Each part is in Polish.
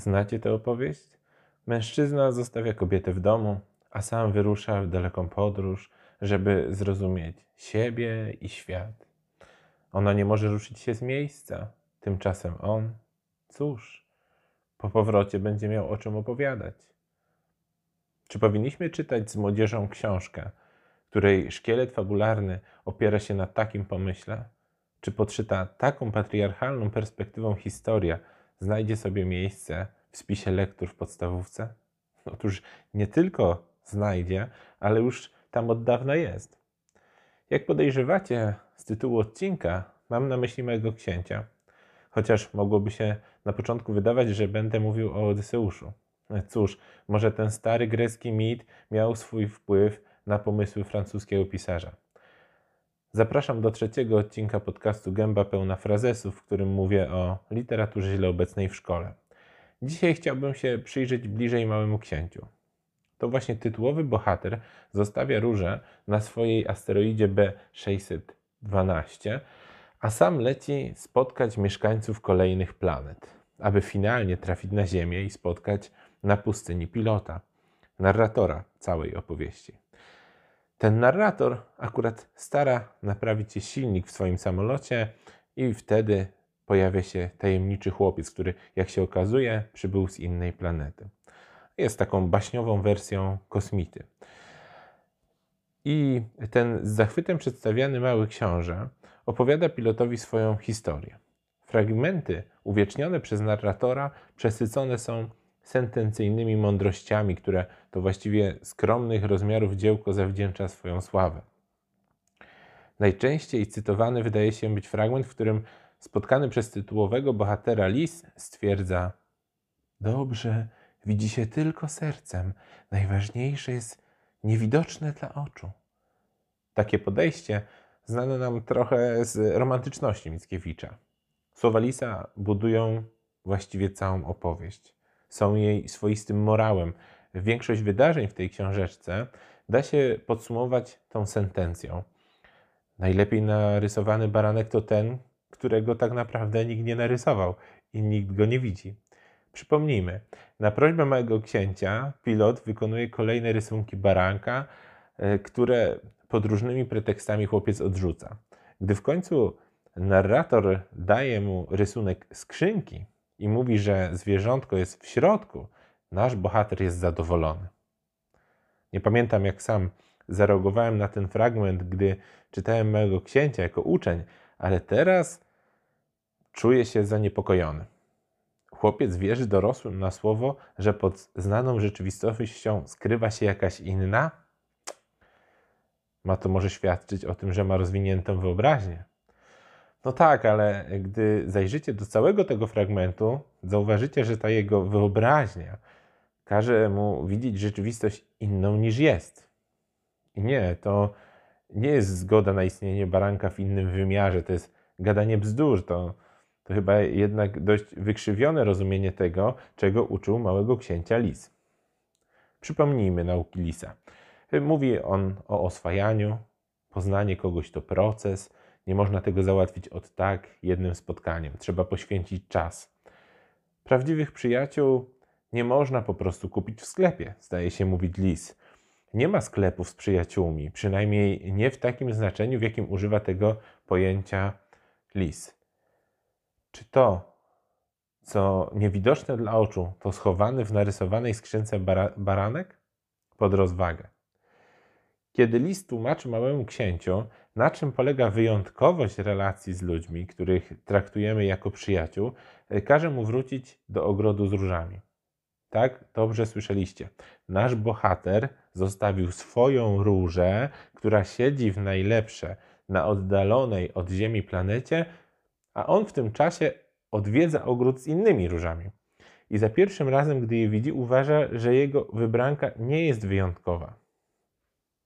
Znacie tę opowieść? Mężczyzna zostawia kobietę w domu, a sam wyrusza w daleką podróż, żeby zrozumieć siebie i świat. Ona nie może ruszyć się z miejsca, tymczasem on, cóż, po powrocie będzie miał o czym opowiadać. Czy powinniśmy czytać z młodzieżą książkę, której szkielet fabularny opiera się na takim pomyśle? Czy podszyta taką patriarchalną perspektywą historia znajdzie sobie miejsce w spisie lektur w podstawówce? Otóż nie tylko znajdzie, ale już tam od dawna jest. Jak podejrzewacie z tytułu odcinka, mam na myśli mojego księcia. Chociaż mogłoby się na początku wydawać, że będę mówił o Odyseuszu. Cóż, może ten stary grecki mit miał swój wpływ na pomysły francuskiego pisarza. Zapraszam do trzeciego odcinka podcastu Gęba pełna frazesów, w którym mówię o literaturze źle obecnej w szkole. Dzisiaj chciałbym się przyjrzeć bliżej Małemu Księciu. To właśnie tytułowy bohater zostawia róże na swojej asteroidzie B612, a sam leci spotkać mieszkańców kolejnych planet, aby finalnie trafić na Ziemię i spotkać na pustyni pilota, narratora całej opowieści. Ten narrator akurat stara naprawić silnik w swoim samolocie i wtedy pojawia się tajemniczy chłopiec, który, jak się okazuje, przybył z innej planety. Jest taką baśniową wersją kosmity. I ten z zachwytem przedstawiany mały książę opowiada pilotowi swoją historię. Fragmenty uwiecznione przez narratora przesycone są sentencyjnymi mądrościami, które to właściwie skromnych rozmiarów dziełko zawdzięcza swoją sławę. Najczęściej cytowany wydaje się być fragment, w którym spotkany przez tytułowego bohatera lis stwierdza: Dobrze, widzi się tylko sercem. Najważniejsze jest niewidoczne dla oczu. Takie podejście znane nam trochę z romantyczności Mickiewicza. Słowa Lisa budują właściwie całą opowieść. Są jej swoistym morałem. Większość wydarzeń w tej książeczce da się podsumować tą sentencją. Najlepiej narysowany baranek to ten, którego tak naprawdę nikt nie narysował i nikt go nie widzi. Przypomnijmy, na prośbę małego księcia pilot wykonuje kolejne rysunki baranka, e, które pod różnymi pretekstami chłopiec odrzuca. Gdy w końcu narrator daje mu rysunek skrzynki i mówi, że zwierzątko jest w środku, nasz bohater jest zadowolony. Nie pamiętam, jak sam zareagowałem na ten fragment, gdy czytałem małego księcia jako uczeń, ale teraz czuję się zaniepokojony. Chłopiec wierzy dorosłym na słowo, że pod znaną rzeczywistością skrywa się jakaś inna? Ma to może świadczyć o tym, że ma rozwiniętą wyobraźnię. No tak, ale gdy zajrzycie do całego tego fragmentu, zauważycie, że ta jego wyobraźnia każe mu widzieć rzeczywistość inną niż jest. I nie, to nie jest zgoda na istnienie baranka w innym wymiarze, to jest gadanie bzdur, to to chyba jednak dość wykrzywione rozumienie tego, czego uczył małego księcia Lis. Przypomnijmy nauki Lisa. Mówi on o oswajaniu, poznanie kogoś to proces, nie można tego załatwić od tak jednym spotkaniem, trzeba poświęcić czas. Prawdziwych przyjaciół nie można po prostu kupić w sklepie, zdaje się mówić Lis. Nie ma sklepów z przyjaciółmi, przynajmniej nie w takim znaczeniu, w jakim używa tego pojęcia Lis. Czy to, co niewidoczne dla oczu, to schowany w narysowanej skrzynce bara baranek? Pod rozwagę. Kiedy list tłumaczy małemu księciu, na czym polega wyjątkowość relacji z ludźmi, których traktujemy jako przyjaciół, każe mu wrócić do ogrodu z różami. Tak, dobrze słyszeliście. Nasz bohater zostawił swoją różę, która siedzi w najlepsze na oddalonej od Ziemi planecie, a on w tym czasie odwiedza ogród z innymi różami. I za pierwszym razem, gdy je widzi, uważa, że jego wybranka nie jest wyjątkowa.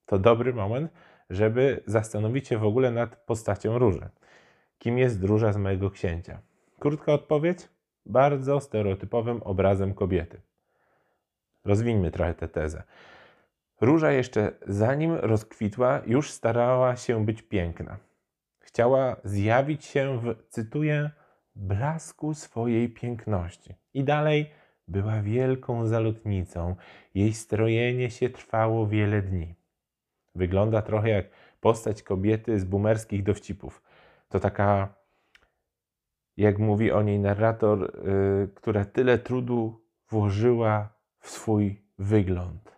To dobry moment, żeby zastanowić się w ogóle nad postacią róży. Kim jest róża z mojego księcia? Krótka odpowiedź? Bardzo stereotypowym obrazem kobiety. Rozwińmy trochę tę tezę. Róża jeszcze zanim rozkwitła, już starała się być piękna chciała zjawić się w, cytuję, blasku swojej piękności. I dalej była wielką zalotnicą. Jej strojenie się trwało wiele dni. Wygląda trochę jak postać kobiety z boomerskich dowcipów. To taka, jak mówi o niej narrator, yy, która tyle trudu włożyła w swój wygląd.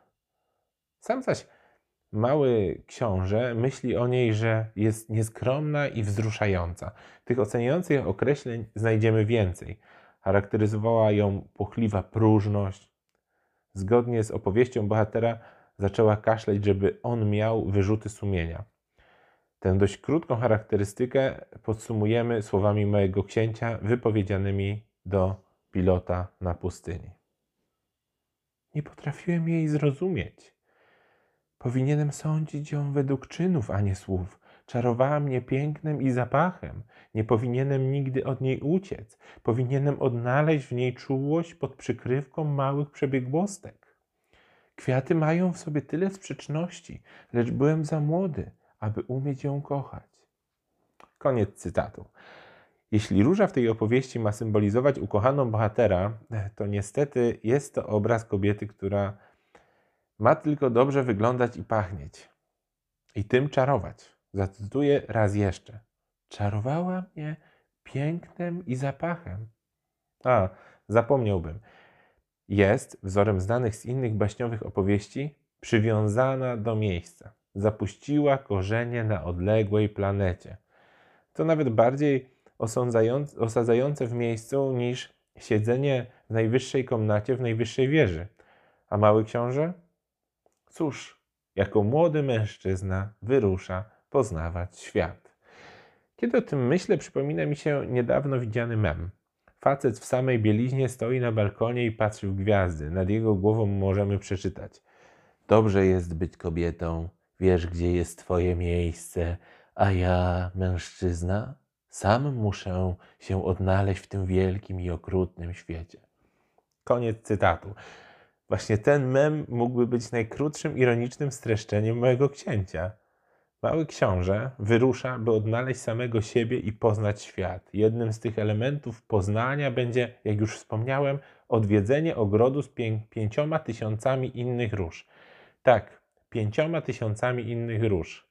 Sam zaś mały książę myśli o niej, że jest nieskromna i wzruszająca. Tych oceniających określeń znajdziemy więcej. Charakteryzowała ją płochliwa próżność. Zgodnie z opowieścią bohatera zaczęła kaszleć, żeby on miał wyrzuty sumienia. Tę dość krótką charakterystykę podsumujemy słowami mojego księcia wypowiedzianymi do pilota na pustyni. Nie potrafiłem jej zrozumieć. Powinienem sądzić ją według czynów, a nie słów. Czarowała mnie pięknem i zapachem. Nie powinienem nigdy od niej uciec. Powinienem odnaleźć w niej czułość pod przykrywką małych przebiegłostek. Kwiaty mają w sobie tyle sprzeczności, lecz byłem za młody, aby umieć ją kochać. Koniec cytatu. Jeśli róża w tej opowieści ma symbolizować ukochaną bohatera, to niestety jest to obraz kobiety, która ma tylko dobrze wyglądać i pachnieć. I tym czarować. Zacytuję raz jeszcze. Czarowała mnie pięknem i zapachem. A, zapomniałbym. Jest, wzorem znanych z innych baśniowych opowieści, przywiązana do miejsca. Zapuściła korzenie na odległej planecie. To nawet bardziej osadzające w miejscu niż siedzenie w najwyższej komnacie w najwyższej wieży. A mały książę? Cóż, jako młody mężczyzna wyrusza poznawać świat. Kiedy o tym myślę, przypomina mi się niedawno widziany mem. Facet w samej bieliźnie stoi na balkonie i patrzy w gwiazdy. Nad jego głową możemy przeczytać: Dobrze jest być kobietą, wiesz, gdzie jest Twoje miejsce, a ja, mężczyzna, sam muszę się odnaleźć w tym wielkim i okrutnym świecie. Koniec cytatu. Właśnie ten mem mógłby być najkrótszym ironicznym streszczeniem mojego księcia. Mały książę wyrusza, by odnaleźć samego siebie i poznać świat. Jednym z tych elementów poznania będzie, jak już wspomniałem, odwiedzenie ogrodu z pię pięcioma tysiącami innych róż. Tak, pięcioma tysiącami innych róż.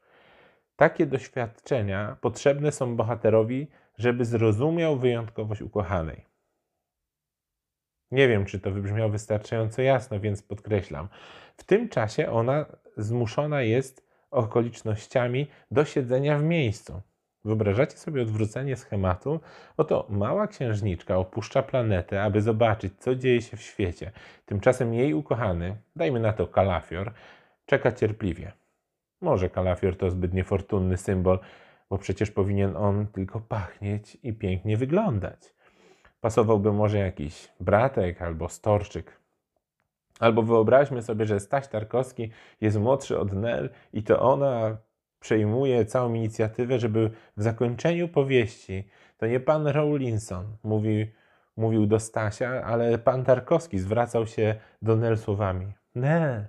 Takie doświadczenia potrzebne są bohaterowi, żeby zrozumiał wyjątkowość ukochanej. Nie wiem, czy to wybrzmiało wystarczająco jasno, więc podkreślam. W tym czasie ona zmuszona jest okolicznościami do siedzenia w miejscu. Wyobrażacie sobie odwrócenie schematu? Oto mała księżniczka opuszcza planetę, aby zobaczyć, co dzieje się w świecie. Tymczasem jej ukochany, dajmy na to kalafior, czeka cierpliwie. Może kalafior to zbyt niefortunny symbol, bo przecież powinien on tylko pachnieć i pięknie wyglądać. Pasowałby może jakiś bratek albo storczyk. Albo wyobraźmy sobie, że Staś Tarkowski jest młodszy od Nel i to ona przejmuje całą inicjatywę, żeby w zakończeniu powieści to nie pan Rowlinson mówi, mówił do Stasia, ale pan Tarkowski zwracał się do Nel słowami: Nel,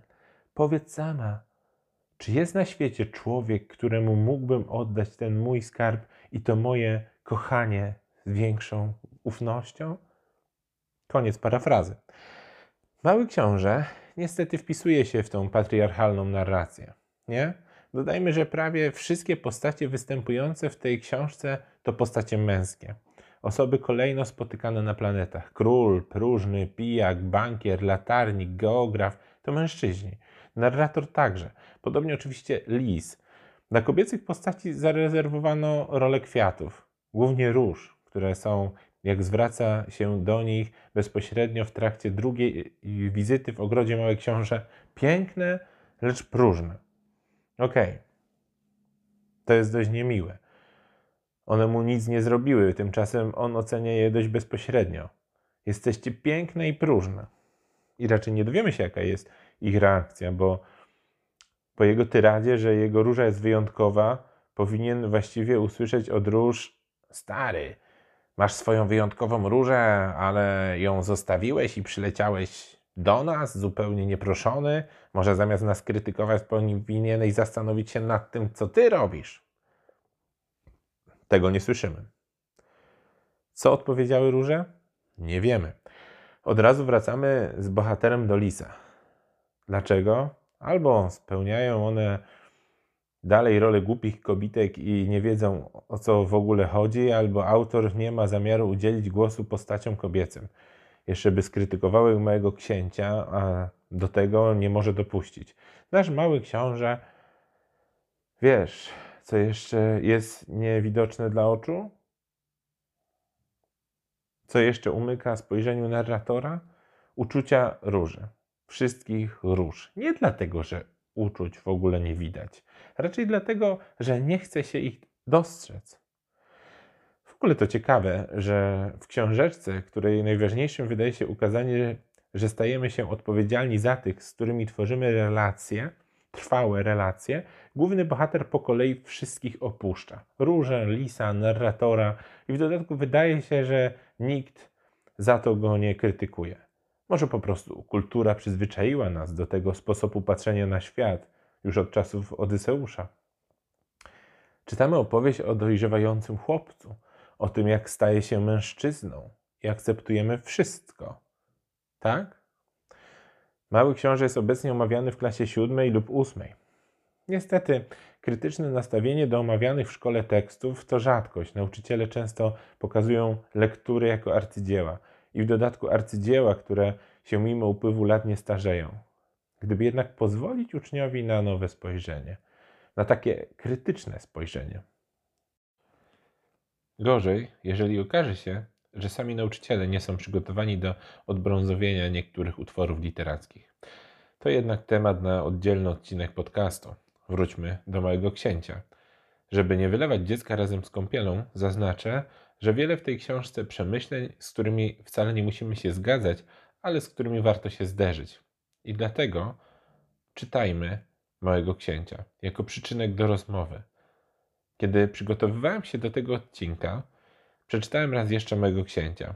powiedz sama, czy jest na świecie człowiek, któremu mógłbym oddać ten mój skarb i to moje kochanie z większą ufnością? Koniec parafrazy. Mały książę niestety wpisuje się w tą patriarchalną narrację, nie? Dodajmy, że prawie wszystkie postacie występujące w tej książce to postacie męskie. Osoby kolejno spotykane na planetach. Król, próżny, pijak, bankier, latarnik, geograf to mężczyźni. Narrator także. Podobnie oczywiście lis. Dla kobiecych postaci zarezerwowano rolę kwiatów, głównie róż, które są jak zwraca się do nich bezpośrednio w trakcie drugiej wizyty w ogrodzie Małe Książę, piękne, lecz próżne. Okej, okay. to jest dość niemiłe. One mu nic nie zrobiły, tymczasem on ocenia je dość bezpośrednio. Jesteście piękne i próżne. I raczej nie dowiemy się, jaka jest ich reakcja, bo po jego tyradzie, że jego róża jest wyjątkowa, powinien właściwie usłyszeć od róż: Stary, Masz swoją wyjątkową różę, ale ją zostawiłeś i przyleciałeś do nas zupełnie nieproszony. Może zamiast nas krytykować, powinieneś zastanowić się nad tym, co ty robisz. Tego nie słyszymy. Co odpowiedziały róże? Nie wiemy. Od razu wracamy z bohaterem do lisa. Dlaczego? Albo spełniają one dalej rolę głupich kobitek i nie wiedzą o co w ogóle chodzi, albo autor nie ma zamiaru udzielić głosu postaciom kobiecym. Jeszcze by skrytykowały mojego księcia, a do tego nie może dopuścić. Nasz mały książę, wiesz, co jeszcze jest niewidoczne dla oczu? Co jeszcze umyka spojrzeniu narratora? Uczucia róży. Wszystkich róż. Nie dlatego, że uczuć w ogóle nie widać. Raczej dlatego, że nie chce się ich dostrzec. W ogóle to ciekawe, że w książeczce, której najważniejszym wydaje się ukazanie, że stajemy się odpowiedzialni za tych, z którymi tworzymy relacje, trwałe relacje, główny bohater po kolei wszystkich opuszcza. Różę, lisa, narratora i w dodatku wydaje się, że nikt za to go nie krytykuje. Może po prostu kultura przyzwyczaiła nas do tego sposobu patrzenia na świat już od czasów Odyseusza. Czytamy opowieść o dojrzewającym chłopcu, o tym, jak staje się mężczyzną i akceptujemy wszystko. Tak? Mały książę jest obecnie omawiany w klasie siódmej lub ósmej. Niestety, krytyczne nastawienie do omawianych w szkole tekstów to rzadkość. Nauczyciele często pokazują lektury jako arcydzieła i w dodatku arcydzieła, które się mimo upływu lat nie starzeją. Gdyby jednak pozwolić uczniowi na nowe spojrzenie, na takie krytyczne spojrzenie. Gorzej, jeżeli okaże się, że sami nauczyciele nie są przygotowani do odbrązowienia niektórych utworów literackich. To jednak temat na oddzielny odcinek podcastu. Wróćmy do Małego Księcia. Żeby nie wylewać dziecka razem z kąpielą, zaznaczę, że wiele w tej książce przemyśleń, z którymi wcale nie musimy się zgadzać, ale z którymi warto się zderzyć. I dlatego czytajmy Małego Księcia jako przyczynek do rozmowy. Kiedy przygotowywałem się do tego odcinka, przeczytałem raz jeszcze Małego Księcia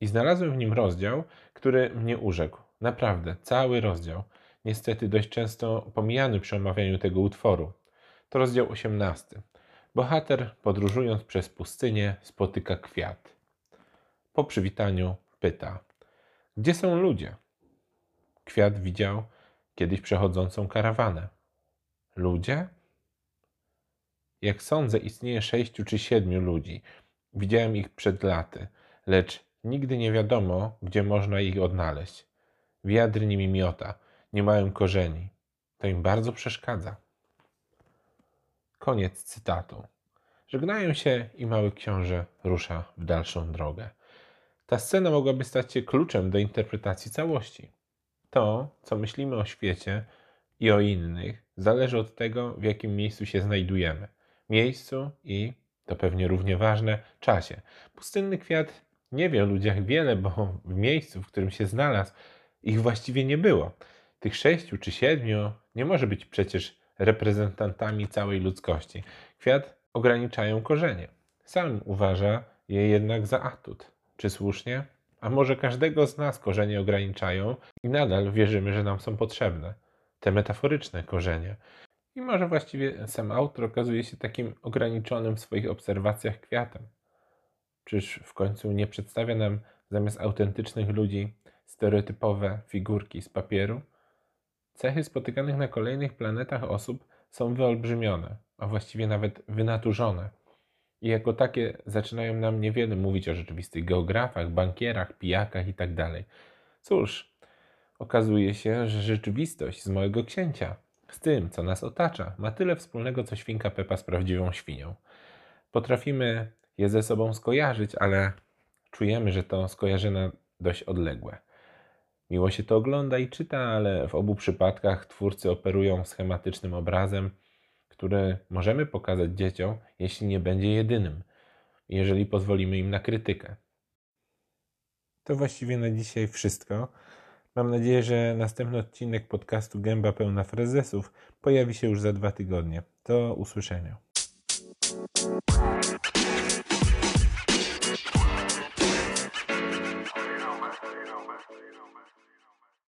i znalazłem w nim rozdział, który mnie urzekł. Naprawdę, cały rozdział. Niestety dość często pomijany przy omawianiu tego utworu. To rozdział 18. Bohater, podróżując przez pustynię, spotyka kwiat. Po przywitaniu pyta: Gdzie są ludzie? Kwiat widział kiedyś przechodzącą karawanę. Ludzie? Jak sądzę, istnieje sześciu czy siedmiu ludzi. Widziałem ich przed laty, lecz nigdy nie wiadomo, gdzie można ich odnaleźć. Wiatr nimi miota, nie mają korzeni. To im bardzo przeszkadza. Koniec cytatu. Żegnają się i mały książę rusza w dalszą drogę. Ta scena mogłaby stać się kluczem do interpretacji całości. To, co myślimy o świecie i o innych, zależy od tego, w jakim miejscu się znajdujemy. Miejscu i, to pewnie równie ważne, czasie. Pustynny kwiat nie wie o ludziach wiele, bo w miejscu, w którym się znalazł, ich właściwie nie było. Tych sześciu czy siedmiu nie może być przecież reprezentantami całej ludzkości. Kwiat ograniczają korzenie. Sam uważa je jednak za atut. Czy słusznie? A może każdego z nas korzenie ograniczają i nadal wierzymy, że nam są potrzebne. Te metaforyczne korzenie. I może właściwie sam autor okazuje się takim ograniczonym w swoich obserwacjach kwiatem. Czyż w końcu nie przedstawia nam zamiast autentycznych ludzi stereotypowe figurki z papieru? Cechy spotykanych na kolejnych planetach osób są wyolbrzymione, a właściwie nawet wynaturzone. I jako takie zaczynają nam niewiele mówić o rzeczywistych geografach, bankierach, pijakach itd. Tak Cóż, okazuje się, że rzeczywistość z mojego księcia, z tym, co nas otacza, ma tyle wspólnego, co świnka Pepa z prawdziwą świnią. Potrafimy je ze sobą skojarzyć, ale czujemy, że to skojarzenia dość odległe. Miło się to ogląda i czyta, ale w obu przypadkach twórcy operują schematycznym obrazem, który możemy pokazać dzieciom, jeśli nie będzie jedynym, jeżeli pozwolimy im na krytykę. To właściwie na dzisiaj wszystko. Mam nadzieję, że następny odcinek podcastu Gęba pełna frezesów pojawi się już za dwa tygodnie. Do usłyszenia.